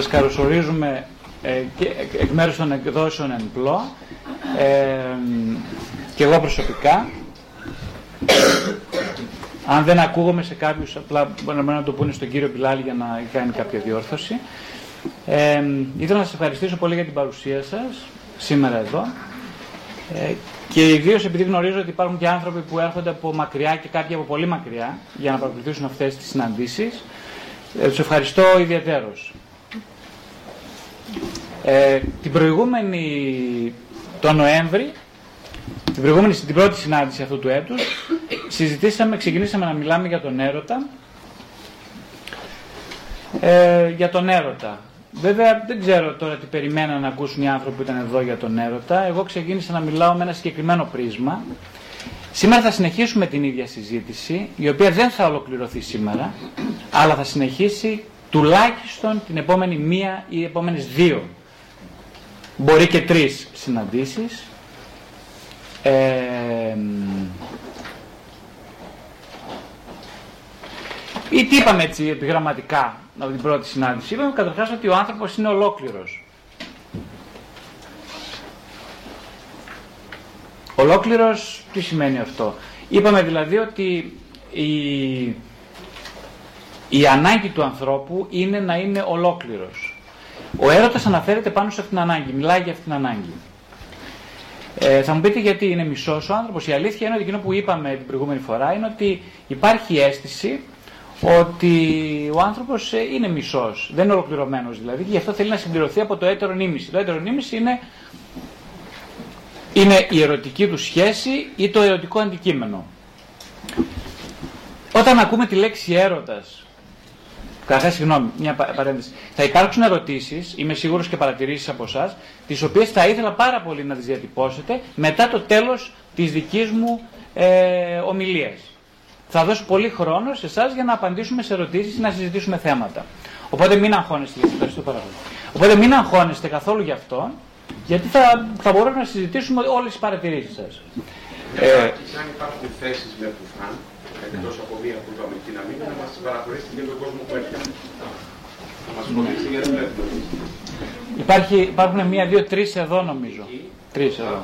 σας καλωσορίζουμε ε, και εκ μέρους των εκδόσεων εν πλώ ε, και εγώ προσωπικά. Αν δεν ακούγομαι σε κάποιους απλά μπορεί να το πούνε στον κύριο Πιλάλη για να κάνει κάποια διόρθωση. Ε, ήθελα να σας ευχαριστήσω πολύ για την παρουσία σας σήμερα εδώ. Ε, και ιδίως επειδή γνωρίζω ότι υπάρχουν και άνθρωποι που έρχονται από μακριά και κάποιοι από πολύ μακριά για να παρακολουθήσουν αυτές τις συναντήσεις ε, τους ευχαριστώ ιδιαίτερως. Ε, την προηγούμενη, το Νοέμβρη, την προηγούμενη, την πρώτη συνάντηση αυτού του έτους, συζητήσαμε, ξεκινήσαμε να μιλάμε για τον έρωτα. Ε, για τον έρωτα. Βέβαια δεν ξέρω τώρα τι περιμέναν να ακούσουν οι άνθρωποι που ήταν εδώ για τον έρωτα. Εγώ ξεκίνησα να μιλάω με ένα συγκεκριμένο πρίσμα. Σήμερα θα συνεχίσουμε την ίδια συζήτηση, η οποία δεν θα ολοκληρωθεί σήμερα, αλλά θα συνεχίσει τουλάχιστον την επόμενη μία ή επόμενες δύο, μπορεί και τρεις συναντήσεις. Ε, ή τι είπαμε έτσι επιγραμματικά από την πρώτη συνάντηση. Είπαμε καταρχάς ότι ο άνθρωπος είναι ολόκληρος. Ολόκληρος, τι σημαίνει αυτό; Είπαμε δηλαδή ότι η, η ανάγκη του ανθρώπου είναι να είναι ολόκληρος. Ο έρωτας αναφέρεται πάνω σε αυτήν την ανάγκη, μιλάει για αυτήν την ανάγκη. Ε, θα μου πείτε γιατί είναι μισός ο άνθρωπος. Η αλήθεια είναι ότι εκείνο που είπαμε την προηγούμενη φορά είναι ότι υπάρχει αίσθηση ότι ο άνθρωπος ε, είναι μισός, δεν είναι ολοκληρωμένος δηλαδή και γι' αυτό θέλει να συμπληρωθεί από το έτερο νήμιση. Το έτερο νήμιση είναι είναι η ερωτική του σχέση ή το ερωτικό αντικείμενο. Όταν ακούμε τη λέξη έρωτας, Καταρχά, συγγνώμη, μια παρένθεση. Θα υπάρξουν ερωτήσεις, είμαι σίγουρος και παρατηρήσεις από εσάς, τις οποίες θα ήθελα πάρα πολύ να τις διατυπώσετε μετά το τέλος της δικής μου ε, ομιλίας. Θα δώσω πολύ χρόνο σε εσάς για να απαντήσουμε σε ερωτήσεις ή να συζητήσουμε θέματα. Οπότε μην αγχώνεστε, ευχαριστώ πάρα πολύ. Οπότε μην αγχώνεστε καθόλου γι' αυτό γιατί θα, θα μπορούμε να συζητήσουμε όλες τις παρατηρήσεις σας. Ε, ε, αν υπάρχουν θέσεις με φαν, εκτός από μία που είπαμε εκεί να μείνει, να μας παραχωρήσετε για τον κόσμο που έρχεται. Να μας βοηθήσετε γιατί βλέπουμε. Υπάρχει, υπάρχουν μία, δύο, τρεις εδώ νομίζω. Τρεις εδώ.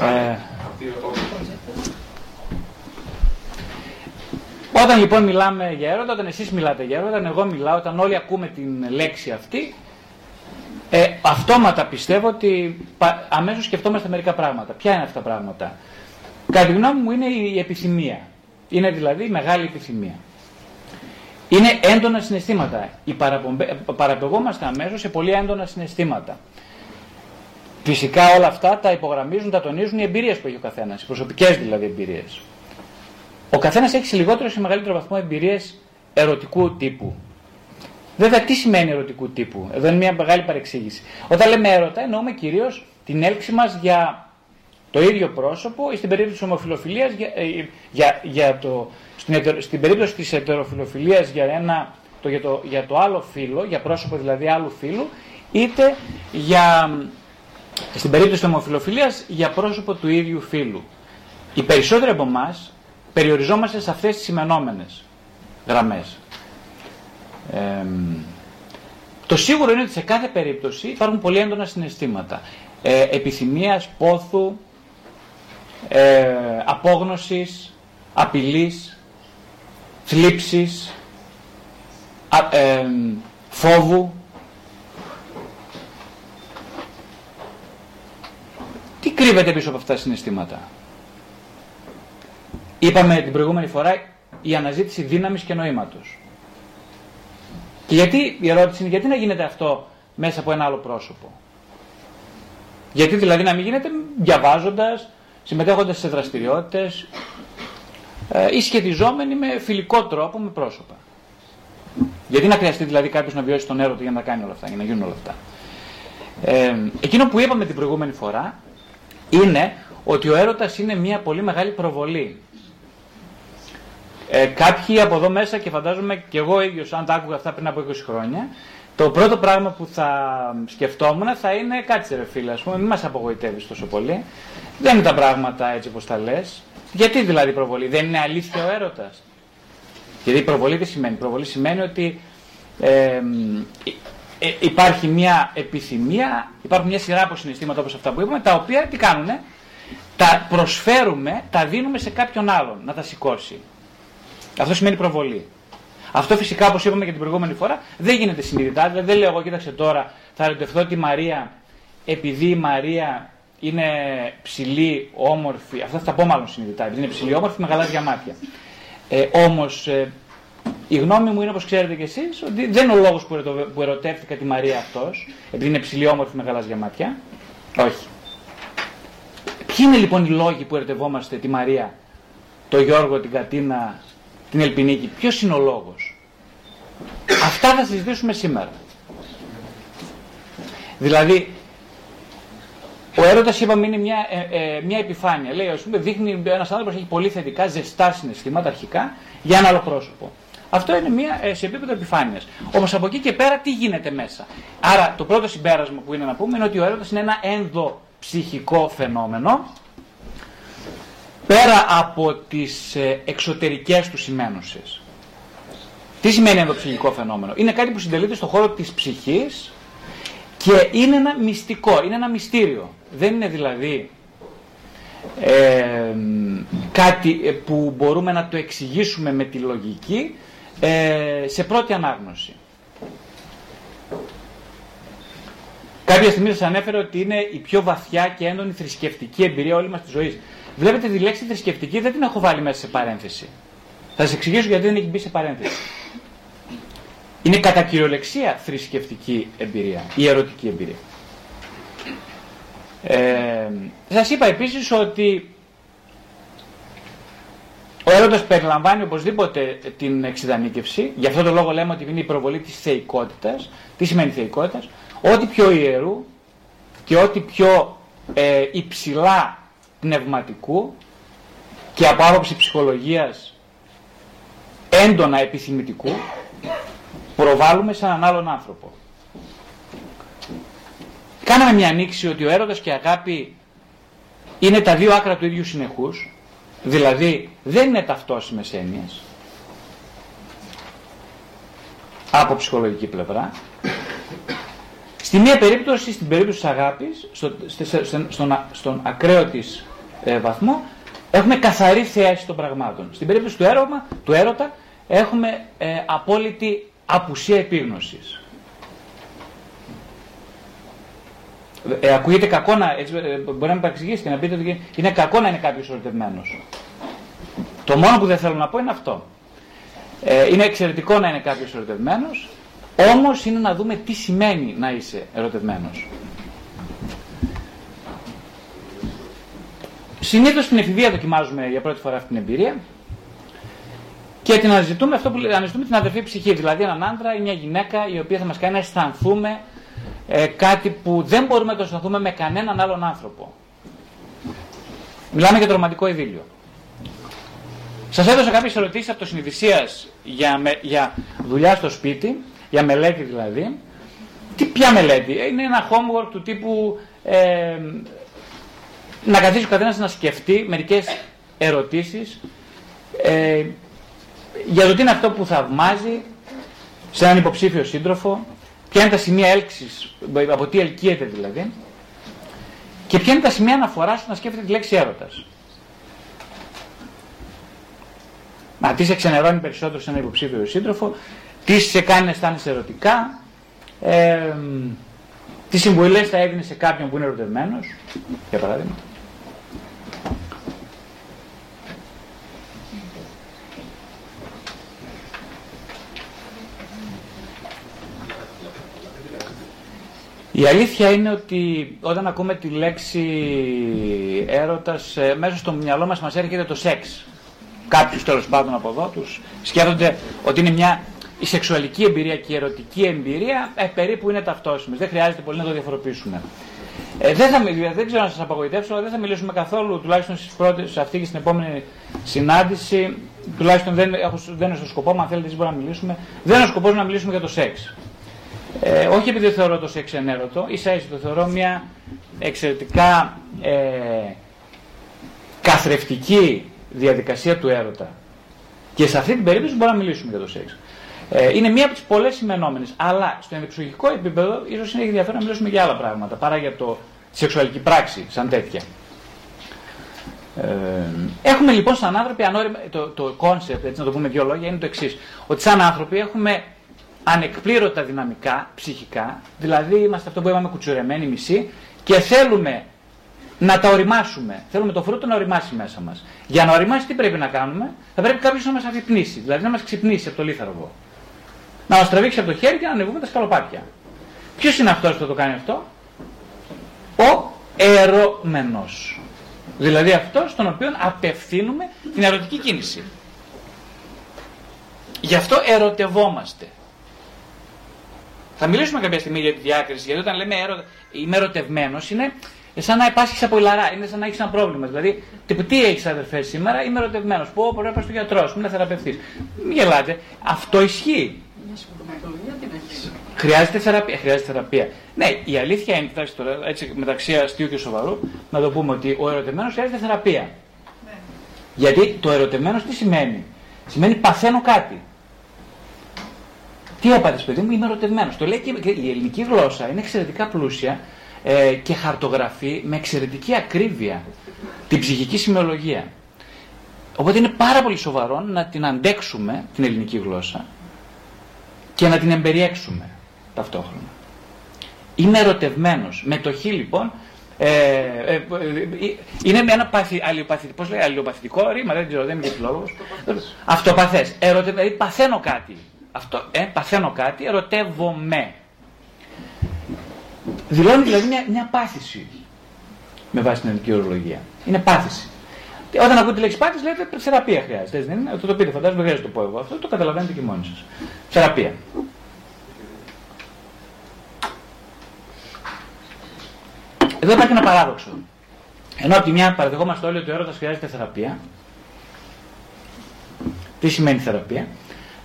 Ε, Όταν λοιπόν μιλάμε για έρωτα, όταν εσείς μιλάτε για έρωτα, όταν εγώ μιλάω, όταν όλοι ακούμε την λέξη αυτή, ε, αυτόματα πιστεύω ότι αμέσως σκεφτόμαστε μερικά πράγματα. Ποια είναι αυτά τα πράγματα; Κατά τη γνώμη μου είναι η επιθυμία. Είναι δηλαδή η μεγάλη επιθυμία. Είναι έντονα συναισθήματα. Παραπηγόμαστε αμέσως σε πολύ έντονα συναισθήματα. Φυσικά όλα αυτά τα υπογραμμίζουν, τα τονίζουν οι εμπειρίες που έχει ο καθένας, οι προσωπικές δηλαδή εμπειρίες. Ο καθένας έχει σε λιγότερο ή σε μεγαλύτερο βαθμό εμπειρίες ερωτικού τύπου. Βέβαια, τι σημαίνει ερωτικού τύπου; Εδώ είναι μια μεγάλη παρεξήγηση. Όταν λέμε έρωτα, εννοούμε κυρίως την έλξη μας για το ίδιο πρόσωπο ή στην περίπτωση της ομοφιλοφιλίας, για, ε, για, για το, στην, στην περίπτωση της ετεροφιλοφιλίας για, ένα, το, για, το, για το άλλο φύλλο, για πρόσωπο δηλαδή άλλου φύλου, είτε για, στην περίπτωση της ομοφιλοφιλίας για πρόσωπο του ίδιου φύλου. Οι περισσότεροι από εμάς περιοριζόμαστε σε αυτές τις σημενόμενες γραμμές. Το σίγουρο είναι ότι σε κάθε περίπτωση υπάρχουν πολύ έντονα συναισθήματα. Ε, επιθυμίας, πόθου, ε, απόγνωσης, απειλής, θλίψης, φόβου. Τι κρύβεται πίσω από αυτά τα συναισθήματα; Είπαμε την προηγούμενη φορά η αναζήτηση δύναμης και νοήματος. Και γιατί, η ερώτηση είναι γιατί να γίνεται αυτό μέσα από ένα άλλο πρόσωπο; Γιατί δηλαδή να μην γίνεται διαβάζοντας, συμμετέχοντας σε δραστηριότητες ε, ή σχετιζόμενοι με φιλικό τρόπο με πρόσωπα; Γιατί να χρειαστεί δηλαδή κάποιος να βιώσει τον έρωτα για να κάνει όλα αυτά, για να γίνουν όλα αυτά; Ε, εκείνο που είπαμε την προηγούμενη φορά είναι ότι ο έρωτας είναι μια πολύ μεγάλη προβολή ε, κάποιοι από εδώ μέσα και φαντάζομαι και εγώ ίδιος αν τα άκουγα αυτά πριν από 20 χρόνια, το πρώτο πράγμα που θα σκεφτόμουν θα είναι κάτσε ρε φίλε, ας πούμε, μην μας απογοητεύεις τόσο πολύ. Δεν είναι τα πράγματα έτσι όπως τα λες. Γιατί δηλαδή προβολή, δεν είναι αλήθεια ο έρωτας; Γιατί η προβολή τι σημαίνει; Η προβολή σημαίνει ότι ε, ε, υπάρχει μια επιθυμία, υπάρχουν μια σειρά από συναισθήματα όπως αυτά που είπαμε, τα οποία τι κάνουνε, τα προσφέρουμε, τα δίνουμε σε κάποιον άλλον να τα σηκώσει. Αυτό σημαίνει προβολή. Αυτό φυσικά, όπως είπαμε και την προηγούμενη φορά, δεν γίνεται συνειδητά. Δηλαδή δεν λέω εγώ, κοίταξε τώρα, θα ερωτευτώ τη Μαρία επειδή η Μαρία είναι ψηλή, όμορφη. Αυτά θα τα πω μάλλον συνειδητά. Επειδή είναι ψηλή, όμορφη, με γαλάζια μάτια. Ε, Όμως, ε, η γνώμη μου είναι όπως ξέρετε κι εσείς, ότι δεν είναι ο λόγος που ερωτεύτηκα τη Μαρία αυτός, επειδή είναι ψηλή, όμορφη, με γαλάζια μάτια. Όχι. Ποιοι είναι λοιπόν οι λόγοι που ερωτευόμαστε τη Μαρία, τον Γιώργο, την Κατίνα, την Ελπινίκη. Ποιος είναι ο λόγος; Αυτά θα συζητήσουμε σήμερα. Δηλαδή, ο έρωτας, είπαμε, είναι μια, ε, ε, μια επιφάνεια. Λέει, ας πούμε, δείχνει ένας άνθρωπος έχει πολύ θετικά, ζεστά συναισθήματα αρχικά για ένα άλλο πρόσωπο. Αυτό είναι μια, ε, σε επίπεδο επιφάνειας. Όμως από εκεί και πέρα τι γίνεται μέσα; Άρα το πρώτο συμπέρασμα που είναι να πούμε είναι ότι ο έρωτας είναι ένα ενδοψυχικό φαινόμενο πέρα από τις ε, εξωτερικές τους σημαίνουσες. Τι σημαίνει ενδοψυχικό φαινόμενο; Είναι κάτι που συντελείται στον χώρο της ψυχής και είναι ένα μυστικό, είναι ένα μυστήριο. Δεν είναι δηλαδή ε, κάτι ε, που μπορούμε να το εξηγήσουμε με τη λογική ε, σε πρώτη ανάγνωση. Κάποια στιγμή σας ανέφερε ότι είναι η πιο βαθιά και έντονη θρησκευτική εμπειρία όλη μας της ζωής. Βλέπετε τη λέξη θρησκευτική δεν την έχω βάλει μέσα σε παρένθεση. Θα σας εξηγήσω γιατί δεν έχει μπει σε παρένθεση. Είναι κατά κυριολεξία θρησκευτική εμπειρία, η ερωτική εμπειρία. Ε, σας είπα επίσης ότι ο έρωτας περιλαμβάνει οπωσδήποτε την εξειδανίκευση, γι' αυτό το λόγο λέμε ότι είναι η προβολή της θεϊκότητας. Τι σημαίνει θεϊκότητας; Ό,τι πιο ιερού και ό,τι πιο ε, υψηλά πνευματικού και από άποψη ψυχολογίας έντονα επιθυμητικού προβάλλουμε σε έναν άλλον άνθρωπο. Κάναμε μια ανοίξη ότι ο έρωτας και η αγάπη είναι τα δύο άκρα του ίδιου συνεχούς, δηλαδή δεν είναι ταυτόσιμες έννοιες από ψυχολογική πλευρά. Στη μία περίπτωση, στην περίπτωση της αγάπης, στο, στον, στον ακραίο της ε, βαθμό, έχουμε καθαρή θέαση των πραγμάτων. Στην περίπτωση του, έρωμα, του έρωτα έχουμε ε, απόλυτη απουσία επίγνωσης. Ε, ακούγεται κακό να, έτσι, ε, μπορεί να με παρεξηγήσει και να πείτε ότι είναι κακό να είναι κάποιος ερωτευμένος. Το μόνο που δεν θέλω να πω είναι αυτό. Ε, είναι εξαιρετικό να είναι κάποιος ερωτευμένος, όμως είναι να δούμε τι σημαίνει να είσαι ερωτευμένος. Συνήθως στην εφηβεία δοκιμάζουμε για πρώτη φορά αυτή την εμπειρία και την αναζητούμε αυτό που αναζητούμε την αδερφή ψυχή. Δηλαδή έναν άντρα ή μια γυναίκα η οποία θα μας κάνει να αισθανθούμε ε, κάτι που δεν μπορούμε να το αισθανθούμε με κανέναν άλλον άνθρωπο. Μιλάμε για το ρομαντικό ειδήλιο. Σας έδωσα κάποιες ερωτήσεις από το συνειδησίας για, για δουλειά στο σπίτι, για μελέτη δηλαδή. Τι, ποια μελέτη, είναι ένα homework του τύπου ε, να καθίσει ο καθένας να σκεφτεί μερικές ερωτήσεις ε, για το τι είναι αυτό που θαυμάζει σε έναν υποψήφιο σύντροφο, ποια είναι τα σημεία έλξης, από τι ελκύεται δηλαδή, και ποια είναι τα σημεία αναφοράς να σκέφτεται τη λέξη έρωτας. Μα τι σε ξενερώνει περισσότερο σε έναν υποψήφιο σύντροφο, τι σε κάνει να αισθάνεσαι ερωτικά, ε, τι συμβουλές θα έδινες σε κάποιον που είναι ερωτευμένος, για παράδειγμα. Η αλήθεια είναι ότι όταν ακούμε τη λέξη έρωτας, ε, μέσα στο μυαλό μας μας έρχεται το σεξ. Κάποιους τέλος πάντων από εδώ τους σκέφτονται ότι είναι μια η σεξουαλική εμπειρία και η ερωτική εμπειρία ε, περίπου είναι ταυτόσιμες. Δεν χρειάζεται πολύ να το διαφοροποιήσουμε. Ε, δεν, θα, δεν ξέρω να σας απογοητεύσω, αλλά δεν θα μιλήσουμε καθόλου, τουλάχιστον στις πρώτες, σε αυτή και στην επόμενη συνάντηση, τουλάχιστον δεν, έχω, δεν είναι στο σκοπό, αν θέλετε εσείς μπορούμε να μιλήσουμε, δεν είναι ο σκοπός να μιλήσουμε για το σεξ. Ε, όχι επειδή θεωρώ το σεξ ενέρωτο, ίσα ίσα το θεωρώ μια εξαιρετικά ε, καθρεφτική διαδικασία του έρωτα. Και σε αυτή την περίπτωση μπορούμε να μιλήσουμε για το σεξ. Ε, είναι μία από τις πολλές σημενόμενε. Αλλά στο ενδεξιολογικό επίπεδο ίσως είναι ενδιαφέρον να μιλήσουμε για άλλα πράγματα παρά για το σεξουαλική πράξη σαν τέτοια. Ε, έχουμε λοιπόν σαν άνθρωποι ανώρημα, το, το concept, έτσι να το πούμε δύο λόγια, είναι το εξής. Ότι σαν άνθρωποι έχουμε ανεκπλήρωτα δυναμικά, ψυχικά, δηλαδή είμαστε αυτό που είπαμε κουτσουρεμένοι μισοί και θέλουμε να τα οριμάσουμε. Θέλουμε το φρούτο να οριμάσει μέσα μας. Για να οριμάσει, τι πρέπει να κάνουμε, θα πρέπει κάποιος να μας αφυπνήσει, δηλαδή να μας ξυπνήσει από το λίθαργο. Να μας τραβήξει από το χέρι και να ανεβούμε τα σκαλοπάτια. Ποιος είναι αυτός που θα το κάνει αυτό, Ο ερωμένο. Δηλαδή αυτός στον οποίο απευθύνουμε την ερωτική κίνηση. Γι' αυτό ερωτευόμαστε. Θα μιλήσουμε κάποια στιγμή για τη διάκριση, γιατί όταν λέμε ερω... είμαι ερωτευμένος, είναι σαν να υπάσχει από ηλαρά, είναι σαν να έχεις ένα πρόβλημα. Δηλαδή, τι έχεις αδερφέ σήμερα, είμαι ερωτευμένος. Πού πρέπει να πας στο γιατρό, είμαι θεραπευτής. Μην γελάτε. Αυτό ισχύει. Χρειάζεται θεραπεία. Χρειάζεται θεραπεία. Ναι, η αλήθεια είναι, κοιτάξτε τώρα, έτσι μεταξύ αστείου και σοβαρού, να το πούμε ότι ο ερωτευμένος χρειάζεται θεραπεία. Ναι. Γιατί το ερωτευμένος τι σημαίνει; Σημαίνει παθαίνω κάτι. Τι έπαθες, παιδί μου, είμαι ερωτευμένος. Το λέει και η ελληνική γλώσσα είναι εξαιρετικά πλούσια ε, και χαρτογραφεί με εξαιρετική ακρίβεια την ψυχική σημειολογία. Οπότε είναι πάρα πολύ σοβαρό να την αντέξουμε την ελληνική γλώσσα και να την εμπεριέξουμε ταυτόχρονα. Είμαι ερωτευμένος. Με το χ λοιπόν ε, ε, ε, είναι ένα παθη, αλληλοπαθητικό, πώς λέει, αλληλοπαθητικό ρήμα, δεν ξέρω, δεν είμαι λόγος. Αυτοπαθές. Ερωτε, δηλαδή παθαίνω κάτι. Αυτό, ε, παθαίνω κάτι, ερωτεύομαι. Δηλώνει δηλαδή μια, μια πάθηση με βάση την ελληνική ορολογία. Είναι πάθηση. Όταν ακούτε τη λέξη πάθηση, λέτε θεραπεία χρειάζεται. Δεν είναι, το, το πείτε, φαντάζομαι δεν χρειάζεται το πω εγώ. Αυτό το καταλαβαίνετε και μόνοι σας. Θεραπεία. Εδώ υπάρχει ένα παράδοξο. Ενώ από τη μια παραδεχόμαστε όλοι ότι ο έρωτας χρειάζεται θεραπεία. Τι σημαίνει θεραπεία;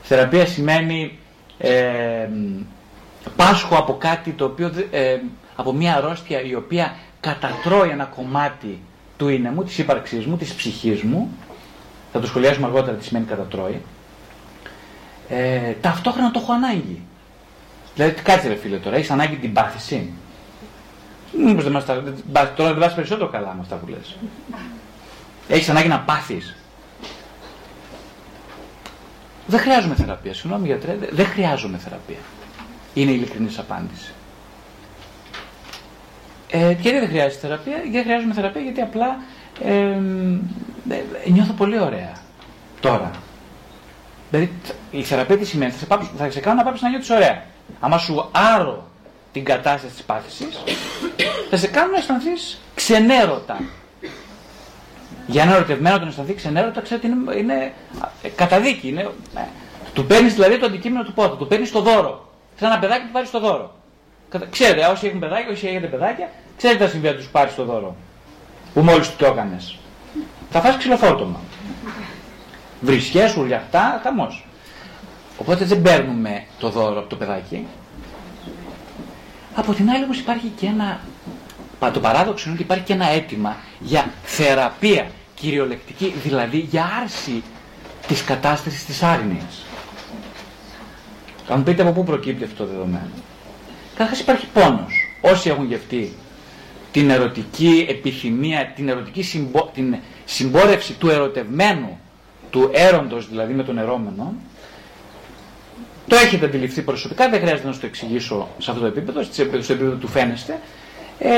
Θεραπεία σημαίνει ε, πάσχω από κάτι το οποίο, ε, από μια αρρώστια η οποία κατατρώει ένα κομμάτι του είναι μου, της ύπαρξής μου, της ψυχής μου, θα το σχολιάσουμε αργότερα τι σημαίνει κατατρώει, ε, ταυτόχρονα το έχω ανάγκη. Δηλαδή, κάτσε ρε φίλε τώρα, έχεις ανάγκη την πάθηση. Μήπως δεν μας τα... Τώρα δεν βάζει περισσότερο καλά με αυτά που λες. Έχεις ανάγκη να πάθεις. Δεν χρειάζομαι θεραπεία. Συγγνώμη γιατρέ, δεν χρειάζομαι θεραπεία. Είναι η ειλικρινής απάντηση. Ε, γιατί δεν χρειάζεται θεραπεία, γιατί χρειάζομαι θεραπεία γιατί απλά ε, ε, νιώθω πολύ ωραία τώρα. Δηλαδή η θεραπεία τι σημαίνει, θα σε, πάψω, θα σε κάνω να πάψεις να νιώθεις ωραία. Άμα σου άρω την κατάσταση της πάθησης, θα σε κάνω να αισθανθείς ξενέρωτα. Για ένα ερωτευμένο τον αισθανθεί ξενέρωτα, ξέρετε, είναι, είναι ε, καταδίκη. Είναι, ε, του παίρνεις δηλαδή το αντικείμενο του πόθου, του παίρνεις το δώρο. Σαν ένα παιδάκι που πάρει το δώρο. Ξέρετε, όσοι έχουν παιδάκια, όσοι έχετε παιδάκια, ξέρετε τα συμβεί να τους πάρεις το δώρο. Που μόλις του το έκανες. Θα φας ξυλοφόρτωμα. Βρισιέ, ουρλιαχτά, χαμός. Οπότε δεν παίρνουμε το δώρο από το παιδάκι. Από την άλλη όμως υπάρχει και ένα. Το παράδοξο είναι ότι υπάρχει και ένα αίτημα για θεραπεία κυριολεκτική, δηλαδή για άρση της κατάστασης της άρνοιας. Θα μου πείτε από πού προκύπτει αυτό το δεδομένο. Καταρχάς υπάρχει πόνος. Όσοι έχουν γευτεί την ερωτική επιθυμία, την ερωτική συμπο... την συμπόρευση του ερωτευμένου, του έρωτος δηλαδή με τον ερώμενο, το έχετε αντιληφθεί προσωπικά, δεν χρειάζεται να σα το εξηγήσω σε αυτό το επίπεδο, στο επίπεδο του φαίνεστε. Ε,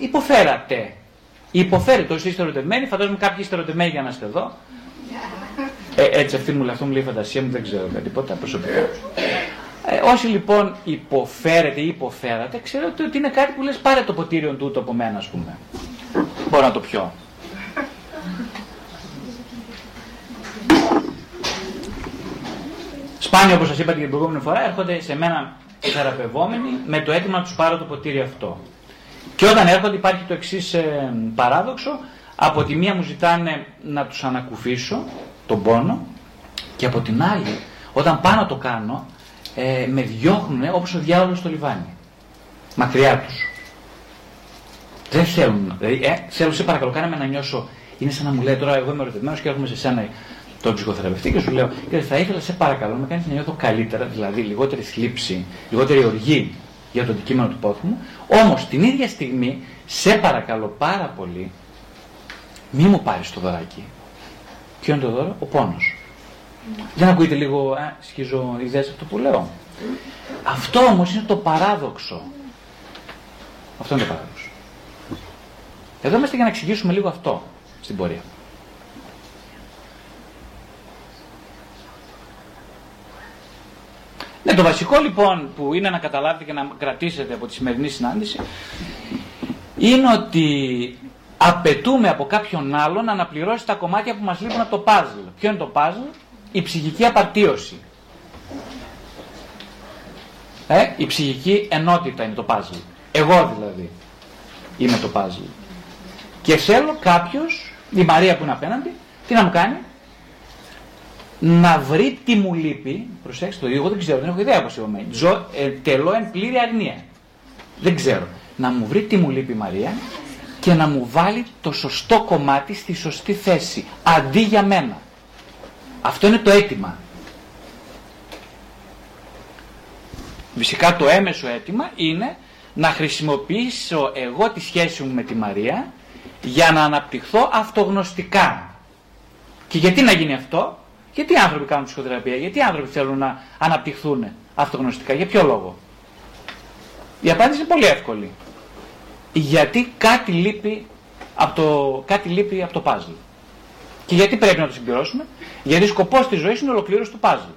υποφέρατε. Υποφέρετε όσοι είστε ερωτευμένοι, φαντάζομαι κάποιοι είστε ερωτευμένοι για να είστε εδώ. Ε, έτσι αυτή μου λέει, αυτό μου λέει η φαντασία μου, δεν ξέρω τίποτα προσωπικά. Ε, όσοι λοιπόν υποφέρετε ή υποφέρατε, ξέρετε ότι είναι κάτι που λες πάρε το ποτήριο τούτο από μένα ας πούμε. Μπορώ να το πιω. Σπάνια όπως σας είπα την προηγούμενη φορά έρχονται σε μένα θεραπευόμενοι με το αίτημα να τους πάρω το ποτήρι αυτό. Και όταν έρχονται υπάρχει το εξής ε, παράδοξο. Από τη μία μου ζητάνε να τους ανακουφίσω τον πόνο και από την άλλη όταν πάω να το κάνω ε, με διώχνουν όπως ο διάολος στο λιβάνι. Μακριά τους. Δεν θέλουν. Δηλαδή, ε, θέλω σε παρακαλώ, κάνε με να νιώσω. Είναι σαν να μου λέει τώρα, εγώ είμαι ερωτευμένος και έρχομαι σε σένα τον ψυχοθεραπευτή και σου λέω: Και θα ήθελα, σε παρακαλώ, να κάνεις να νιώθω καλύτερα, δηλαδή λιγότερη θλίψη, λιγότερη οργή για το αντικείμενο του πόθου μου. Όμως την ίδια στιγμή, σε παρακαλώ πάρα πολύ, μη μου πάρεις το δωράκι. Ποιο είναι το δώρο, ο πόνος. Δεν ακούγεται λίγο, α, σχίζω ιδέε αυτό που λέω. Αυτό όμως είναι το παράδοξο. Αυτό είναι το παράδοξο. Εδώ είμαστε για να εξηγήσουμε λίγο αυτό στην πορεία. Ναι, το βασικό λοιπόν που είναι να καταλάβετε και να κρατήσετε από τη σημερινή συνάντηση είναι ότι απαιτούμε από κάποιον άλλον να αναπληρώσει τα κομμάτια που μας λείπουν από το παζλ. Ποιο είναι το παζλ; Η ψυχική απαρτίωση. Ε, η ψυχική ενότητα είναι το παζλ. Εγώ δηλαδή είμαι το παζλ. Και θέλω κάποιος, η Μαρία που είναι απέναντι, τι να μου κάνει, να βρει τι μου λείπει. Προσέξτε το, εγώ δεν ξέρω, δεν έχω ιδέα πώς είμαι. Ζω, ε, τελώ εν πλήρη αρνία. Δεν ξέρω. Να μου βρει τι μου λείπει η Μαρία και να μου βάλει το σωστό κομμάτι στη σωστή θέση. Αντί για μένα. Αυτό είναι το αίτημα. Φυσικά το έμεσο αίτημα είναι να χρησιμοποιήσω εγώ τη σχέση μου με τη Μαρία για να αναπτυχθώ αυτογνωστικά. Και γιατί να γίνει αυτό, γιατί οι άνθρωποι κάνουν ψυχοθεραπεία, γιατί οι άνθρωποι θέλουν να αναπτυχθούν αυτογνωστικά, για ποιο λόγο; Η απάντηση είναι πολύ εύκολη. Γιατί κάτι λείπει από το, κάτι λείπει από το puzzle. Και γιατί πρέπει να το συμπληρώσουμε, γιατί σκοπός της ζωής είναι ολοκλήρωση του puzzle.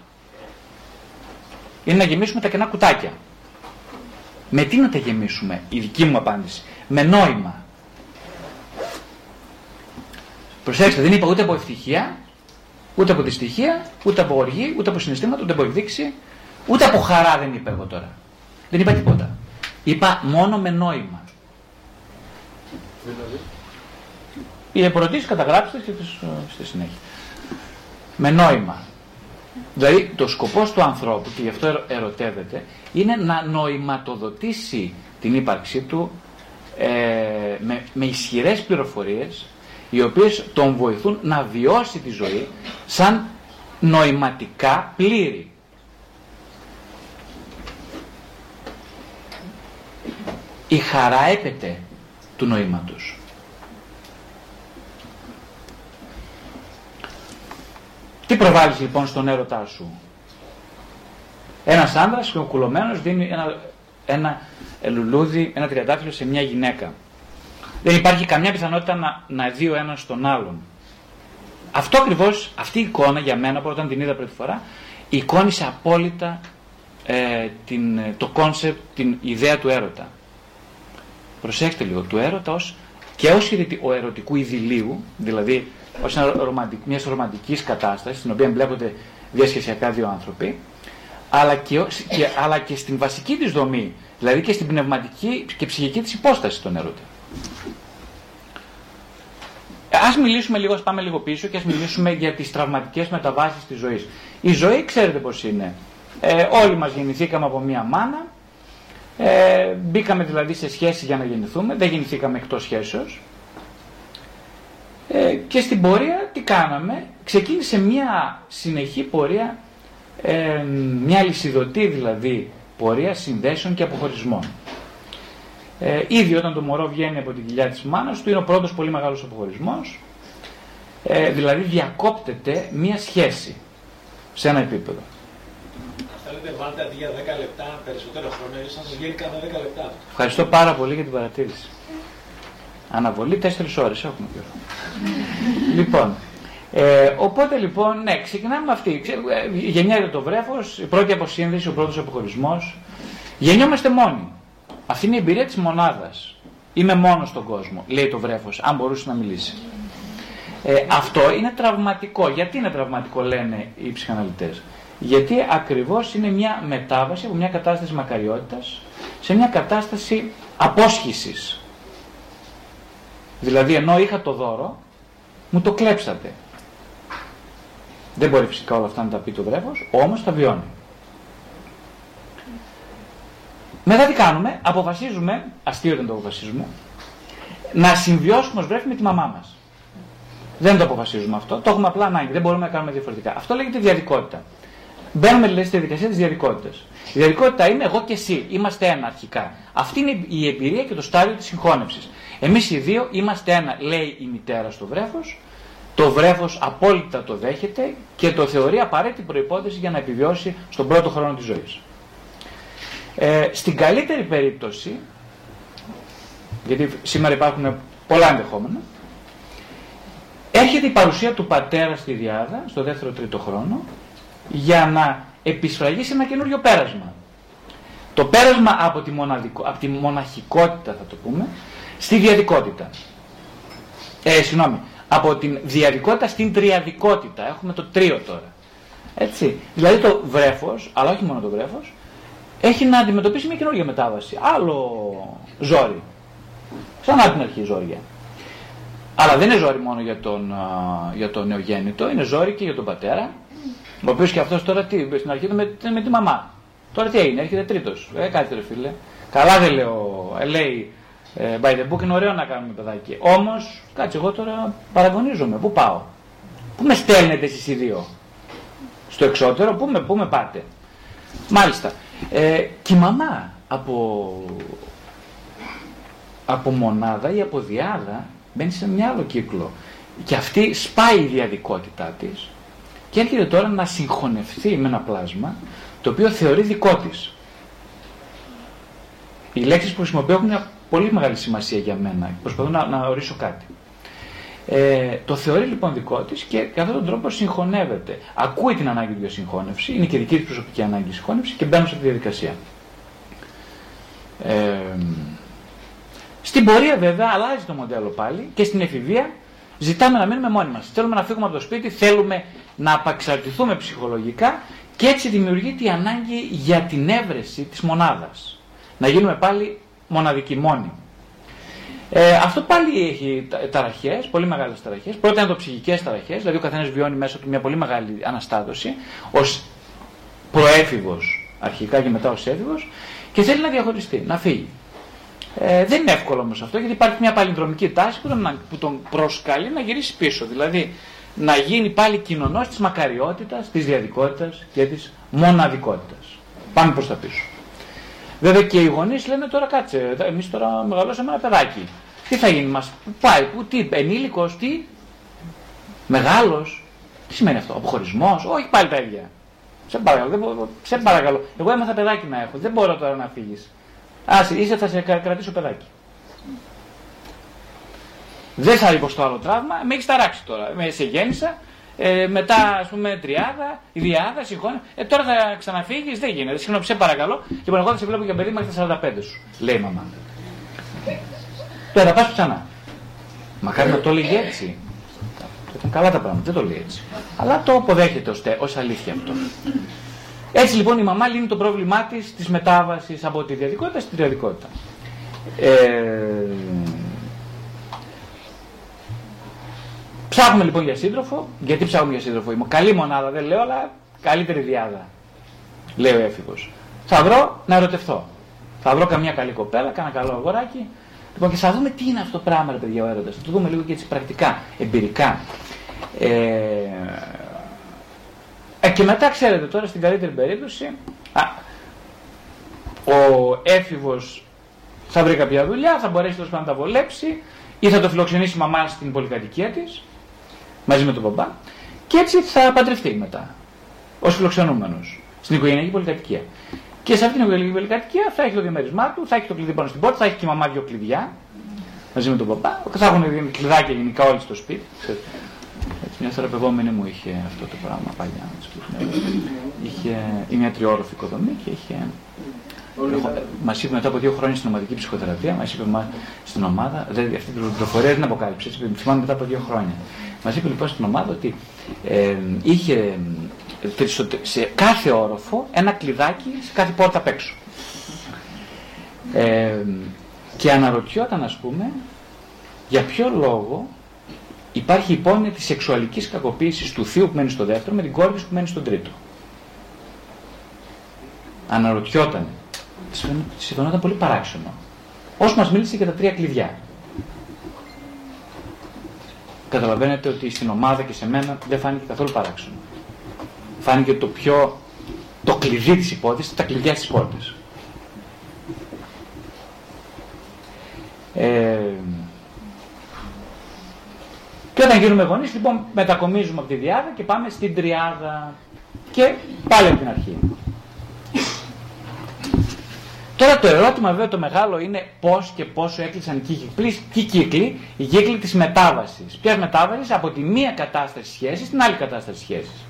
Είναι να γεμίσουμε τα κενά κουτάκια. Με τι να τα γεμίσουμε, η δική μου απάντηση. Με νόημα. Προσέξτε, δεν είπα ούτε από ευτυχία, Ούτε από δυστυχία, ούτε από οργή, ούτε από συναισθήματα, ούτε από εκδείξη, ούτε από χαρά δεν είπα εγώ τώρα. Δεν είπα τίποτα. Είπα μόνο με νόημα. Οι ερωτήσει καταγράψτε και τις, ε, στη συνέχεια. Με νόημα. Δηλαδή το σκοπός του ανθρώπου, και γι' αυτό ερωτεύεται, είναι να νοηματοδοτήσει την ύπαρξή του ε, με, με ισχυρές πληροφορίες οι οποίες τον βοηθούν να βιώσει τη ζωή σαν νοηματικά πλήρη. Η χαρά έπεται του νοήματος. Τι προβάλλεις λοιπόν στον έρωτά σου; Ένας άνδρας κουλωμένος δίνει ένα, ένα λουλούδι, ένα τριαντάφυλλο σε μια γυναίκα. Δεν υπάρχει καμιά πιθανότητα να, να δει ο ένας τον άλλον. Αυτό ακριβώς, αυτή η εικόνα για μένα, όταν την είδα πρώτη φορά, εικόνισε απόλυτα ε, την, το concept, την ιδέα του έρωτα. Προσέξτε λίγο, του έρωτας ως, και ως ο ερωτικού ειδυλλίου, δηλαδή ως μιας ρομαντικής κατάστασης, στην οποία εμπλέκονται διασχεσιακά δύο άνθρωποι, αλλά και, και, αλλά και στην βασική της δομή, δηλαδή και στην πνευματική και ψυχική της υπόστασης των έρωτα. Ας μιλήσουμε λίγο, ας πάμε λίγο πίσω και ας μιλήσουμε για τις τραυματικές μεταβάσεις της ζωής. Η ζωή ξέρετε πώς είναι. Ε, όλοι μας γεννηθήκαμε από μία μάνα, ε, μπήκαμε δηλαδή σε σχέση για να γεννηθούμε, δεν γεννηθήκαμε εκτός σχέσεως. Ε, και στην πορεία τι κάναμε, ξεκίνησε μια συνεχή πορεία, ε, μια λυσιδωτή δηλαδή πορεία συνδέσεων και αποχωρισμών. Ε, ήδη όταν το μωρό βγαίνει από την κοιλιά της μάνας του είναι ο πρώτος πολύ μεγάλος αποχωρισμός. Ε, δηλαδή διακόπτεται μία σχέση σε ένα επίπεδο. Θέλετε βάλτε αντί για 10 λεπτά περισσότερο χρόνο, ίσως σας βγαίνει cada 10 λεπτά. Ευχαριστώ πάρα πολύ για την παρατήρηση. Αναβολή 4 ώρες έχουμε καιρό. λοιπόν, ε, οπότε λοιπόν, ναι, ξεκινάμε με αυτή. Ε, γεννιέται το βρέφος, η πρώτη αποσύνδεση, ο πρώτος αποχωρισμός. Γεννιόμαστε μόνοι. Αυτή είναι η εμπειρία της μονάδας. Είμαι μόνος στον κόσμο, λέει το βρέφος, αν μπορούσε να μιλήσει. Ε, αυτό είναι τραυματικό. Γιατί είναι τραυματικό, λένε οι ψυχαναλυτές. Γιατί ακριβώς είναι μια μετάβαση από μια κατάσταση μακαριότητας σε μια κατάσταση απόσχησης. Δηλαδή, ενώ είχα το δώρο, μου το κλέψατε. Δεν μπορεί φυσικά όλα αυτά να τα πει το βρέφος, όμως τα βιώνει. Μετά τι κάνουμε, αποφασίζουμε, αστείο δεν το αποφασίζουμε, να συμβιώσουμε ως βρέφη με τη μαμά μας. Δεν το αποφασίζουμε αυτό. Το έχουμε απλά ανάγκη. Δεν μπορούμε να κάνουμε διαφορετικά. Αυτό λέγεται διαδικότητα. Μπαίνουμε δηλαδή στη διαδικασία της διαδικότητας. Η διαδικότητα είναι εγώ και εσύ. Είμαστε ένα αρχικά. Αυτή είναι η εμπειρία και το στάδιο της συγχώνευσης. Εμείς οι δύο είμαστε ένα, λέει η μητέρα στο βρέφος. Το βρέφος απόλυτα το δέχεται και το θεωρεί απαραίτητη προπόθεση για να επιβιώσει στον πρώτο χρόνο της ζωής. Ε, στην καλύτερη περίπτωση, γιατί σήμερα υπάρχουν πολλά ενδεχόμενα, έρχεται η παρουσία του πατέρα στη διάδα, στο δεύτερο-τρίτο χρόνο, για να επισφραγίσει ένα καινούριο πέρασμα. Το πέρασμα από τη, μοναδικο, από τη μοναχικότητα, θα το πούμε, στη διαδικότητα. Ε, συγγνώμη, από την διαδικότητα στην τριαδικότητα. Έχουμε το τρίο τώρα. Έτσι. Δηλαδή το βρέφος, αλλά όχι μόνο το βρέφος, έχει να αντιμετωπίσει μια καινούργια μετάβαση. Άλλο ζόρι. Σαν την αρχή ζόρια. Αλλά δεν είναι ζόρι μόνο για τον, για τον νεογέννητο, είναι ζόρι και για τον πατέρα. Ο οποίος και αυτός τώρα τι, στην αρχή με, με τη μαμά. Τώρα τι έγινε, έρχεται τρίτος. Ε, κάτι ρε φίλε. Καλά δεν λέω, ε, λέει ε, by the book είναι ωραίο να κάνουμε παιδάκι. Όμως, κάτσε εγώ τώρα παραγωνίζομαι. Πού πάω, Πού με στέλνετε εσείς οι δύο, Στο εξώτερο, πού με, πού με πάτε; Μάλιστα. Ε, και η μαμά από, από μονάδα ή από διάδα μπαίνει σε μια άλλο κύκλο. Και αυτή σπάει η διαδικότητά της και έρχεται τώρα να συγχωνευτεί με ένα πλάσμα το οποίο θεωρεί δικό της. Οι λέξεις που χρησιμοποιώ έχουν μια πολύ μεγάλη σημασία για μένα. Προσπαθώ να, να ορίσω κάτι. Ε, το θεωρεί λοιπόν δικό της και κατά αυτόν τον τρόπο συγχωνεύεται. Ακούει την ανάγκη του για συγχώνευση, είναι και δική της προσωπική ανάγκη συγχώνευση και μπαίνουν σε αυτή τη διαδικασία. Ε, στην πορεία βέβαια αλλάζει το μοντέλο πάλι και στην εφηβεία ζητάμε να μείνουμε μόνοι μας. Θέλουμε να φύγουμε από το σπίτι, θέλουμε να απαξαρτηθούμε ψυχολογικά και έτσι δημιουργείται η ανάγκη για την έβρεση της μονάδας. Να γίνουμε πάλι μοναδικοί μόνοι. Ε, αυτό πάλι έχει ταραχές, πολύ μεγάλες ταραχές. Πρώτα είναι το ψυχικές ταραχές, δηλαδή ο καθένας βιώνει μέσα του μια πολύ μεγάλη αναστάτωση ως προέφηβος αρχικά και μετά ως έφηβος και θέλει να διαχωριστεί, να φύγει. Ε, δεν είναι εύκολο όμως αυτό γιατί υπάρχει μια παλινδρομική τάση που τον, που τον προσκαλεί να γυρίσει πίσω. Δηλαδή να γίνει πάλι κοινωνός της μακαριότητας, της διαδικότητας και της μοναδικότητας. Πάμε προς τα πίσω. Βέβαια και οι γονείς λένε τώρα κάτσε, εμείς τώρα μεγαλώσαμε ένα παιδάκι. Τι θα γίνει, μας πάει, που, τι, ενήλικος, τι, μεγάλος. Τι σημαίνει αυτό, αποχωρισμός, όχι πάλι τα ίδια. Σε παρακαλώ, δεν μπορώ, σε παρακαλώ. Εγώ έμαθα παιδάκι να έχω, δεν μπορώ τώρα να φύγεις. Άσε, είσαι, θα σε κρατήσω παιδάκι. Δεν θα υποστώ άλλο τραύμα, με έχεις ταράξει τώρα. Με σε γέννησα, ε, μετά ας πούμε τριάδα, η διάδα, συγχώνε. Ε, τώρα θα ξαναφύγεις, δεν γίνεται. Συγγνώμη, σε παρακαλώ. Λοιπόν, εγώ θα σε βλέπω για παιδί μέχρι τα 45 σου, λέει η μαμά. Τώρα θα πας ξανά. Μακάρι να το έλεγε έτσι. ήταν καλά τα πράγματα, δεν το λέει έτσι. Αλλά το αποδέχεται ως αλήθεια αυτό. Έτσι λοιπόν η μαμά λύνει το πρόβλημά της της μετάβασης από τη διαδικότητα στη διαδικότητα. Ε, Ψάχνουμε λοιπόν για σύντροφο. Γιατί ψάχνουμε για σύντροφο. Είμαι καλή μονάδα, δεν λέω, αλλά καλύτερη διάδα. Λέει ο έφηβος. Θα βρω να ερωτευτώ. Θα βρω καμιά καλή κοπέλα, κάνα καλό αγοράκι. Λοιπόν, και θα δούμε τι είναι αυτό το πράγμα, ρε παιδιά, ο έρωτας. Θα το δούμε λίγο και έτσι πρακτικά, εμπειρικά. Ε, ε, και μετά, ξέρετε, τώρα στην καλύτερη περίπτωση, α, ο έφηβος θα βρει κάποια δουλειά, θα μπορέσει τόσο να τα βολέψει ή θα το φιλοξενήσει η μαμά στην πολυκατοικία της μαζί με τον μπαμπά και έτσι θα παντρευτεί μετά ως φιλοξενούμενος στην οικογενειακή πολυκατοικία. Και σε αυτήν την οικογενειακή πολυκατοικία θα έχει το διαμέρισμά του, θα έχει το κλειδί πάνω στην πόρτα, θα έχει και η μαμά δύο κλειδιά μαζί με τον μπαμπά. Θα έχουν κλειδάκια γενικά όλοι στο σπίτι. Έτσι, μια θεραπευόμενη μου είχε αυτό το πράγμα παλιά. Είχε μια τριόροφη οικοδομή και είχε Μας είπε μετά από δύο χρόνια στην ομαδική ψυχοθεραπεία, μας είπε στην ομάδα, δηλαδή αυτή την πληροφορία δεν αποκάλυψε, θυμάμαι μετά από δύο χρόνια. Μας είπε λοιπόν στην ομάδα ότι ε, είχε σε κάθε όροφο ένα κλειδάκι σε κάθε πόρτα απ' έξω. Ε, και αναρωτιόταν ας πούμε για ποιο λόγο υπάρχει υπόνοια της σεξουαλικής κακοποίησης του θείου που μένει στο δεύτερο με την κόρη που μένει στον τρίτο. Αναρωτιόταν. Της φαινόταν πολύ παράξενο. Όσο μας μίλησε για τα τρία κλειδιά. Καταλαβαίνετε ότι στην ομάδα και σε μένα δεν φάνηκε καθόλου παράξενο. Φάνηκε το πιο, το κλειδί της υπόθεσης, τα κλειδιά της πόρτας. Ε, και όταν γίνουμε γονείς, λοιπόν, μετακομίζουμε από τη διάδα και πάμε στην τριάδα. Και πάλι από την αρχή. Τώρα το ερώτημα βέβαια το μεγάλο είναι πώς και πόσο έκλεισαν οι κύκλοι, οι κύκλοι, οι κύκλοι της μετάβασης. Ποιας μετάβασης από τη μία κατάσταση σχέσης στην άλλη κατάσταση σχέσης.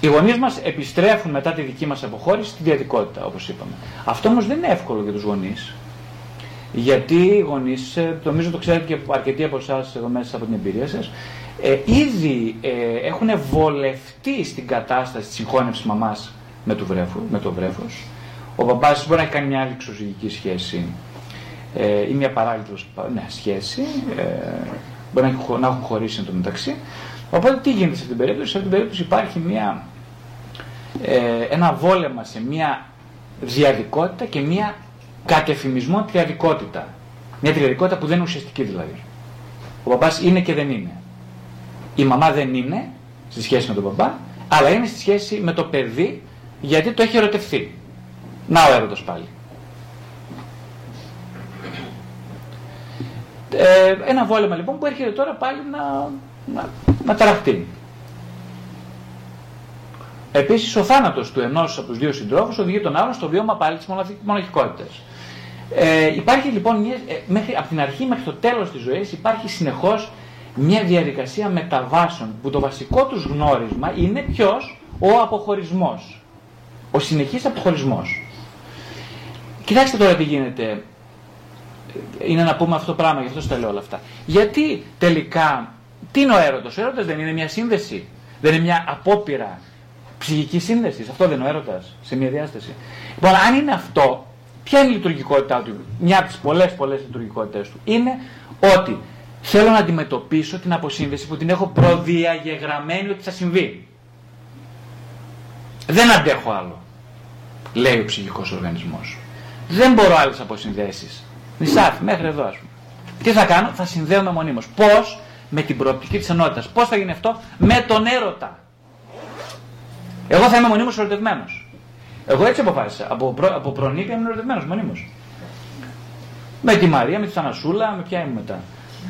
Οι γονείς μας επιστρέφουν μετά τη δική μας αποχώρηση στη διαδικότητα, όπως είπαμε. Αυτό όμως δεν είναι εύκολο για τους γονείς. Γιατί οι γονείς, ε, νομίζω το ξέρετε και αρκετοί από εσάς εδώ μέσα από την εμπειρία σας, ε, ήδη ε, έχουν βολευτεί στην κατάσταση της συγχώνευσης μαμάς με το, βρέφος, με το βρέφος. Ο μπαμπάς μπορεί να έχει κάνει μια άλλη εξωζυγική σχέση ε, ή μια παράλληλη ναι, σχέση, ε, μπορεί να, να έχουν χωρίσει εν τω μεταξύ. Οπότε τι γίνεται σε αυτήν την περίπτωση, σε αυτήν την περίπτωση υπάρχει μια, ε, ένα βόλεμα σε μια διαδικότητα και μια κατεφημισμό τριαδικότητα. Μια τριαδικότητα που δεν είναι ουσιαστική δηλαδή. Ο μπαμπάς είναι και δεν είναι. Η μαμά δεν είναι στη σχέση με τον μπαμπά, αλλά είναι στη σχέση με το παιδί γιατί το έχει ερωτευθεί. Να ο έρωτος πάλι. Ε, ένα βόλεμα λοιπόν που έρχεται τώρα πάλι να, να, να ταραχτεί. Επίσης ο θάνατος του ενός από τους δύο συντρόφους οδηγεί τον άλλον στο βιώμα πάλι της μοναχικότητας. Ε, υπάρχει λοιπόν μια, ε, μέχρι, από την αρχή μέχρι το τέλος της ζωής υπάρχει συνεχώς μια διαδικασία μεταβάσεων που το βασικό τους γνώρισμα είναι ποιος; Ο αποχωρισμός. Ο συνεχής αποχωρισμός. Κοιτάξτε τώρα τι γίνεται. Είναι να πούμε αυτό το πράγμα, γι' αυτό στα λέω όλα αυτά. Γιατί τελικά, τι είναι ο έρωτας. Ο έρωτας δεν είναι μια σύνδεση. Δεν είναι μια απόπειρα ψυχικής σύνδεσης. Αυτό δεν είναι ο έρωτας σε μια διάσταση. Λοιπόν, αν είναι αυτό, ποια είναι η λειτουργικότητά του; Μια από τις πολλές πολλές λειτουργικότητες του είναι ότι θέλω να αντιμετωπίσω την αποσύνδεση που την έχω προδιαγεγραμμένη ότι θα συμβεί. Δεν αντέχω άλλο, λέει ο ψυχικός οργανισμός. Δεν μπορώ άλλες αποσυνδέσεις. Νησάφι, μέχρι εδώ ας πούμε. Τι θα κάνω, θα συνδέομαι μονίμως. Πώς, με την προοπτική της ενότητας. Πώς θα γίνει αυτό, με τον έρωτα. Εγώ θα είμαι μονίμως ερωτευμένος. Εγώ έτσι αποφάσισα. Από, προ, από προνήπια είμαι ερωτευμένος μονίμως. Με τη Μαρία, με τη Θανασούλα, με ποια είμαι μετά.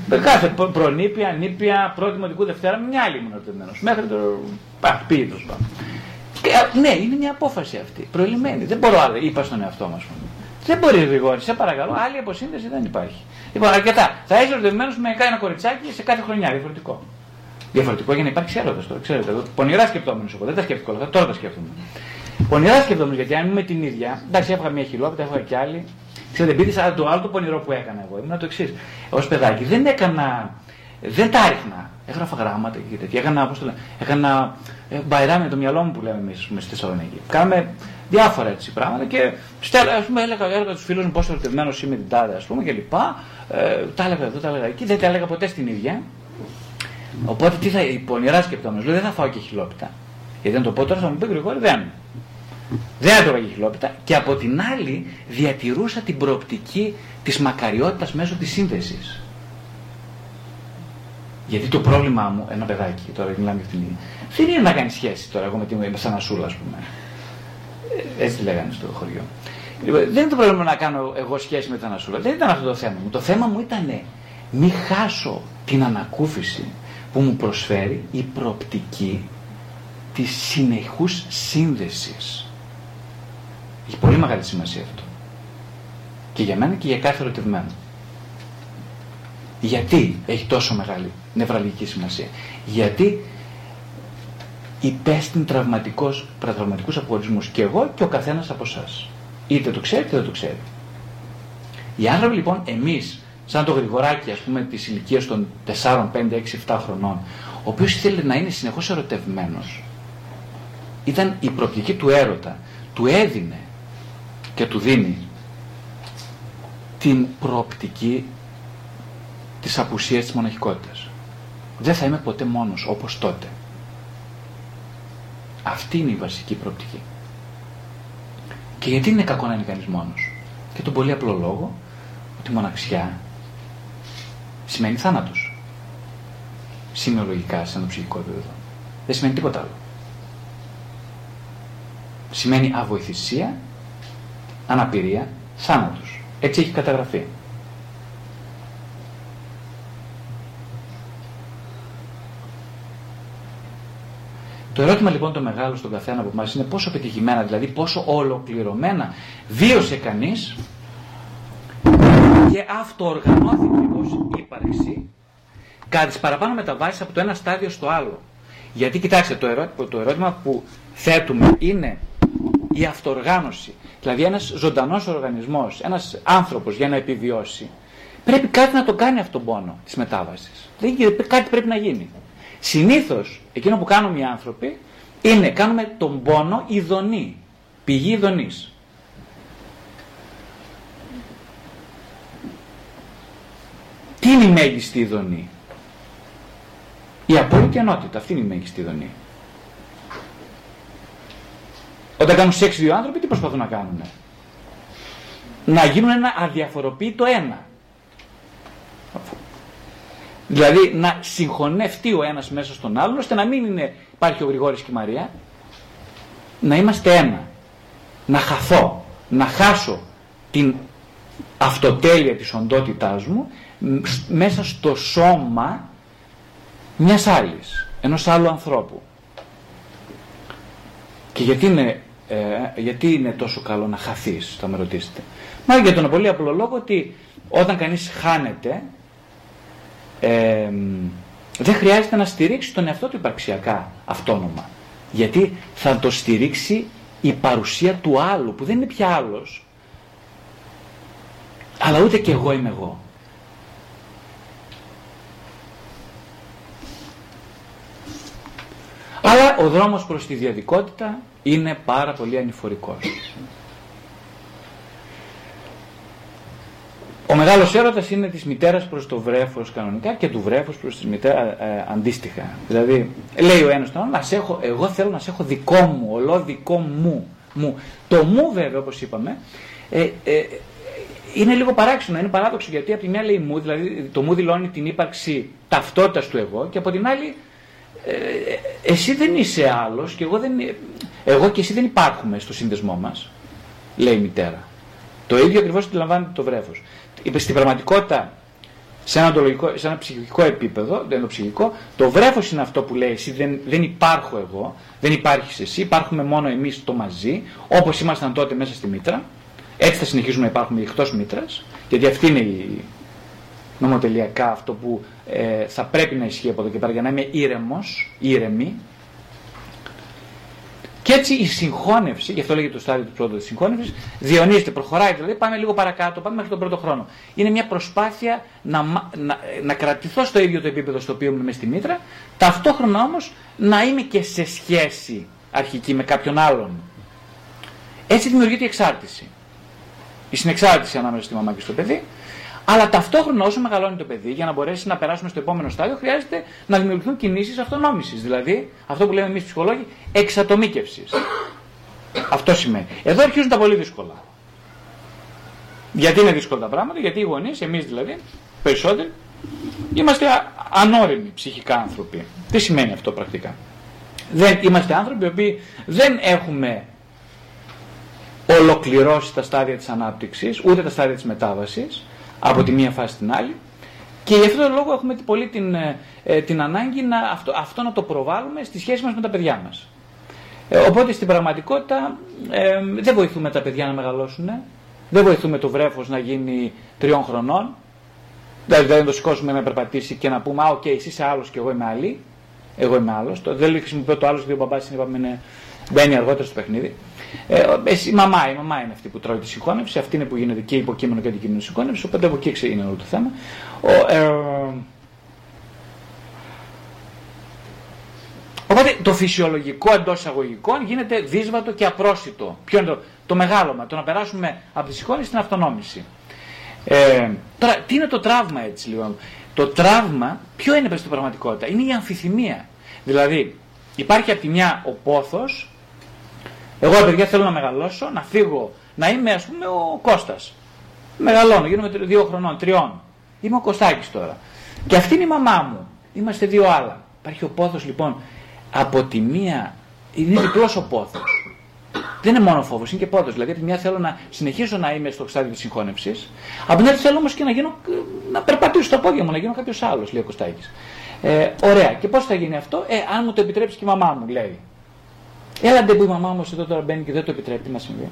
Με κάθε προνήπια, νήπια, πρώτη δημοτικού Δευτέρα, με μια άλλη ήμουν ερωτευμένος. Μέχρι το. Πα, πήγε τέλο πάντων. Ναι, είναι μια απόφαση αυτή. Προελειμμένη. Δεν μπορώ άλλο. Είπα στον εαυτό μα. Δεν μπορεί γρηγόρη, σε παρακαλώ. Άλλη αποσύνδεση δεν υπάρχει. Λοιπόν, αρκετά. Θα είσαι ερωτευμένος με ένα κοριτσάκι σε κάθε χρονιά. Διαφορετικό. Διαφορετικό για να υπάρξει έρωτας τώρα. Ξέρετε, εδώ, πονηρά σκεπτόμενο εγώ. Δεν τα σκέφτηκα όλα αυτά. Τώρα τα σκέφτομαι. Πονηρά σκεπτόμενο γιατί αν είμαι την ίδια. Εντάξει, έφαγα μια χιλόπιτα, έφαγα κι άλλη. Ξέρετε, επειδή σαν το άλλο το πονηρό που έκανα εγώ ήμουν το εξής. Ω παιδάκι δεν έκανα. Δεν τα έριχνα. Έγραφα γράμματα και τέτοια. Έκανα, πώς το λένε, έκανα ε, μπαϊράμι με το μυαλό μου που λέμε εμείς στη Θεσσαλονίκη. Κάναμε διάφορα έτσι πράγματα και στέλνω, ας πούμε, έλεγα, έλεγα τους φίλους μου πόσο ερωτευμένος είμαι την τάδε, ας πούμε και λοιπά. Ε, τα έλεγα εδώ, τα έλεγα εκεί. Δεν τα έλεγα ποτέ στην ίδια. Οπότε τι θα, η πονηρά σκεπτόμενος, δεν θα φάω και χιλόπιτα. Γιατί δεν το πω τώρα θα μου πει γρήγορα δεν. Δεν έτρωγα χιλόπιτα και από την άλλη διατηρούσα την προοπτική της μακαριότητας μέσω της σύνδεσης. Γιατί το πρόβλημά μου, ένα παιδάκι, τώρα μιλάμε για αυτήν δεν είναι να κάνει σχέση τώρα εγώ με την Σανασούλα, ας πούμε. Ε, έτσι λέγανε στο χωριό. Λοιπόν, δεν είναι το πρόβλημα να κάνω εγώ σχέση με την Ανασούλα. Δεν ήταν αυτό το θέμα μου. Το θέμα μου ήταν μη χάσω την ανακούφιση που μου προσφέρει η προοπτική της συνεχούς σύνδεσης. Έχει πολύ μεγάλη σημασία αυτό. Και για μένα και για κάθε ερωτευμένο. Γιατί έχει τόσο μεγάλη νευραλική σημασία. Γιατί υπέστην τραυματικός, τραυματικούς αποχωρισμούς και εγώ και ο καθένας από εσάς. Είτε το ξέρετε είτε δεν το ξέρετε. Οι άνθρωποι λοιπόν εμείς σαν το γρηγοράκι ας πούμε της ηλικίας των 4, 5, 6, 7 χρονών ο οποίος ήθελε να είναι συνεχώς ερωτευμένος ήταν η προοπτική του έρωτα του έδινε και του δίνει την προοπτική της απουσίας της μοναχικότητας. Δεν θα είμαι ποτέ μόνος όπως τότε. Αυτή είναι η βασική προοπτική. Και γιατί είναι κακό να είναι κανείς μόνος; Και τον πολύ απλό λόγο ότι μοναξιά σημαίνει θάνατος. Σημειολογικά σε ένα ψυχικό επίπεδο. Δεν σημαίνει τίποτα άλλο. Σημαίνει αβοηθησία, αναπηρία, θάνατος. Έτσι έχει καταγραφεί. Το ερώτημα λοιπόν το μεγάλο στον καθένα από εμάς είναι πόσο πετυχημένα, δηλαδή πόσο ολοκληρωμένα βίωσε κανείς και αυτοοργανώθηκε ως ύπαρξη κατά τις παραπάνω μεταβάσεις από το ένα στάδιο στο άλλο. Γιατί κοιτάξτε το ερώτημα, το ερώτημα που θέτουμε είναι η αυτοοργάνωση. Δηλαδή ένας ζωντανός οργανισμός, ένας άνθρωπος για να επιβιώσει πρέπει κάτι να το κάνει αυτόν τον πόνο της μετάβασης. Δηλαδή κάτι πρέπει να γίνει. Συνήθως εκείνο που κάνουμε οι άνθρωποι είναι κάνουμε τον πόνο ειδονή, πηγή ειδονής. Τι είναι η μέγιστη ειδονή; Η απόλυτη ενότητα, αυτή είναι η μέγιστη ειδονή. Όταν κάνουν σεξ δύο άνθρωποι, τι προσπαθούν να κάνουν. Να γίνουν ένα αδιαφοροποιητό ένα. Δηλαδή να συγχωνευτεί ο ένας μέσα στον άλλον, ώστε να μην είναι, υπάρχει ο Γρηγόρης και η Μαρία. Να είμαστε ένα. Να χαθώ. Να χάσω την αυτοτέλεια της οντότητάς μου μέσα στο σώμα μιας άλλης, ενός άλλου ανθρώπου. Και γιατί είναι, ε, γιατί είναι τόσο καλό να χαθείς, θα με ρωτήσετε. Μα για τον πολύ απλό λόγο ότι όταν κανείς χάνεται, ε, δεν χρειάζεται να στηρίξει τον εαυτό του υπαρξιακά αυτόνομα. Γιατί θα το στηρίξει η παρουσία του άλλου, που δεν είναι πια άλλος, αλλά ούτε και εγώ είμαι εγώ. Αλλά ο δρόμος προς τη διαδικότητα είναι πάρα πολύ ανηφορικός. Ο μεγάλος έρωτας είναι της μητέρας προς το βρέφος κανονικά και του βρέφους προς τη μητέρα ε, αντίστοιχα. Δηλαδή λέει ο ένας τον άλλο, έχω, εγώ θέλω να σε έχω δικό μου, ολό δικό μου. μου. Το μου βέβαια όπως είπαμε ε, ε, είναι λίγο παράξενο, είναι παράδοξο γιατί από τη μια λέει μου, δηλαδή το μου δηλώνει την ύπαρξη ταυτότητας του εγώ και από την άλλη ε, εσύ δεν είσαι άλλος και εγώ, δεν, εγώ και εσύ δεν υπάρχουμε στο σύνδεσμό μας, λέει η μητέρα. Το ίδιο ακριβώς αντιλαμβάνεται το βρέφος. Στην πραγματικότητα, σε ένα, σε ένα ψυχικό επίπεδο, δεν το ψυχικό, το βρέφος είναι αυτό που λέει εσύ δεν, δεν υπάρχω εγώ, δεν υπάρχεις εσύ, υπάρχουμε μόνο εμείς το μαζί, όπως ήμασταν τότε μέσα στη μήτρα, έτσι θα συνεχίσουμε να υπάρχουμε εκτός μήτρας, γιατί αυτή είναι η, νομοτελειακά αυτό που ε, θα πρέπει να ισχύει από εδώ και πέρα για να είμαι ήρεμος, ήρεμη. Και έτσι η συγχώνευση, γι' αυτό λέγεται το στάδιο του πρώτου της συγχώνευσης, διονύζεται, προχωράει δηλαδή, πάμε λίγο παρακάτω, πάμε μέχρι τον πρώτο χρόνο. Είναι μια προσπάθεια να, να, να κρατηθώ στο ίδιο το επίπεδο στο οποίο είμαι στη μήτρα, ταυτόχρονα όμως να είμαι και σε σχέση αρχική με κάποιον άλλον. Έτσι δημιουργείται η εξάρτηση. Η συνεξάρτηση ανάμεσα στη μαμά και στο παιδί, αλλά ταυτόχρονα όσο μεγαλώνει το παιδί, για να μπορέσει να περάσουμε στο επόμενο στάδιο, χρειάζεται να δημιουργηθούν κινήσεις αυτονόμησης. Δηλαδή, αυτό που λέμε εμείς ψυχολόγοι, εξατομίκευσης. Αυτό σημαίνει. Εδώ αρχίζουν τα πολύ δύσκολα. Γιατί είναι δύσκολα τα πράγματα, γιατί οι γονείς, εμείς δηλαδή, περισσότεροι, είμαστε ανώριμοι ψυχικά άνθρωποι. Τι σημαίνει αυτό πρακτικά; Δεν είμαστε άνθρωποι οι οποίοι δεν έχουμε ολοκληρώσει τα στάδια της ανάπτυξης, ούτε τα στάδια της μετάβασης, από τη μία φάση στην άλλη. Και γι' αυτόν τον λόγο έχουμε πολύ την, ε, ε, την ανάγκη να, αυτό, αυτό να το προβάλλουμε στη σχέση μας με τα παιδιά μας. Ε, οπότε στην πραγματικότητα ε, δεν βοηθούμε τα παιδιά να μεγαλώσουν, δεν βοηθούμε το βρέφος να γίνει τριών χρονών, δηλαδή να το σηκώσουμε να περπατήσει και να πούμε «Α, οκ, εσύ είσαι άλλος και εγώ είμαι άλλη». Εγώ είμαι άλλος. Δεν χρησιμοποιώ το άλλος γιατί ο μπαμπάς είναι, μπαίνει αργότερα στο παιχνίδι. Ε, η μαμά, η μαμά είναι αυτή που τρώει τη συγχώνευση, αυτή είναι που γίνεται και υποκείμενο και αντικείμενο συγχώνευση, οπότε από εκεί είναι όλο το θέμα. Ο, ε, Οπότε το φυσιολογικό εντός εισαγωγικών γίνεται δύσβατο και απρόσιτο. Ποιο είναι το, το μεγάλωμα, το να περάσουμε από τη συγχώνευση στην αυτονόμηση. Ε, τώρα, τι είναι το τραύμα έτσι λοιπόν. Το τραύμα, ποιο είναι στην πραγματικότητα, είναι η αμφιθυμία. Δηλαδή, υπάρχει από τη μια ο πόθος εγώ, παιδιά, θέλω να μεγαλώσω, να φύγω, να είμαι, ας πούμε, ο Κώστας. Μεγαλώνω, γίνομαι δύο χρονών, τριών. Είμαι ο Κωστάκης τώρα. Και αυτή είναι η μαμά μου. Είμαστε δύο άλλα. Υπάρχει ο πόθος λοιπόν από τη μία, είναι διπλός ο πόθος. Δεν είναι μόνο φόβος, είναι και πόθος. Δηλαδή, από τη μια θέλω να συνεχίσω να είμαι στο στάδιο της συγχώνευσης, από την άλλη θέλω όμως και να, γίνω, να περπατήσω στα πόδια μου, να γίνω κάποιος άλλος, λέει ο Κωστάκης. Ε, ωραία. Και πώς θα γίνει αυτό, ε, αν μου το επιτρέψει και η μαμά μου, λέει. Έλαντε που η μαμά μου εδώ τώρα μπαίνει και δεν το επιτρέπει, τι να συμβεί.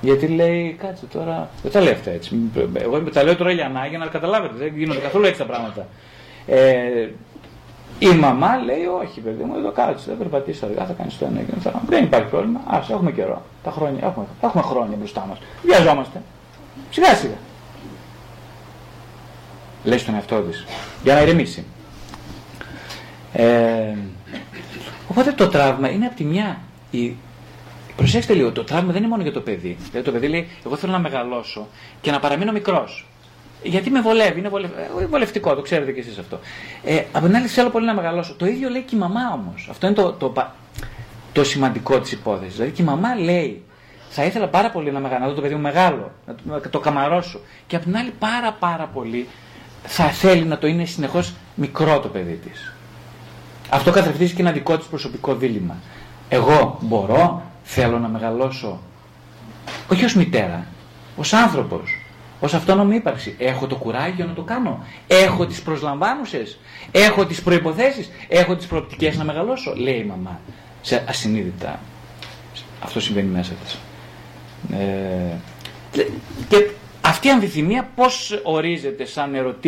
Γιατί λέει, κάτσε τώρα. Δεν τα λέω αυτά έτσι. Εγώ τα λέω τώρα για να, για να καταλάβετε. Δεν γίνονται καθόλου έτσι τα πράγματα. Ε, η μαμά λέει, Όχι, παιδί μου, εδώ κάτσε, δεν περπατήσει αργά, θα κάνεις το ένα και το Δεν υπάρχει πρόβλημα. Α έχουμε καιρό. Τα χρόνια, έχουμε, έχουμε χρόνια μπροστά μας. Βιαζόμαστε. Σιγά σιγά. Λέει στον εαυτό της. Για να ηρεμήσει. Ε, οπότε το τραύμα είναι από τη μια. Η, προσέξτε λίγο, το τραύμα δεν είναι μόνο για το παιδί. Δηλαδή το παιδί λέει: Εγώ θέλω να μεγαλώσω και να παραμείνω μικρός. Γιατί με βολεύει, είναι ε, βολευτικό, το ξέρετε κι εσείς αυτό. Ε, από την άλλη, θέλω πολύ να μεγαλώσω. Το ίδιο λέει και η μαμά όμως. Αυτό είναι το, το, το σημαντικό της υπόθεσης. Δηλαδή και η μαμά λέει: Θα ήθελα πάρα πολύ να, μεγαλώσω, να δω το παιδί μου μεγάλο, να το, να το καμαρώσω. Και από την άλλη, πάρα πάρα πολύ θα θέλει να το είναι συνεχώς μικρό το παιδί της. Αυτό καθρεφτίζει και ένα δικό της προσωπικό δίλημα. Εγώ μπορώ, θέλω να μεγαλώσω, όχι ως μητέρα, ως άνθρωπος, ως αυτόνομη ύπαρξη. Έχω το κουράγιο να το κάνω. Έχω τις προσλαμβάνουσες. Έχω τις προποθέσει. Έχω τις προοπτικές να μεγαλώσω. Λέει η μαμά. Σε ασυνείδητα. Αυτό συμβαίνει μέσα της. Ε, και αυτή η αμφιθυμία πώς ορίζεται σαν ερωτήριο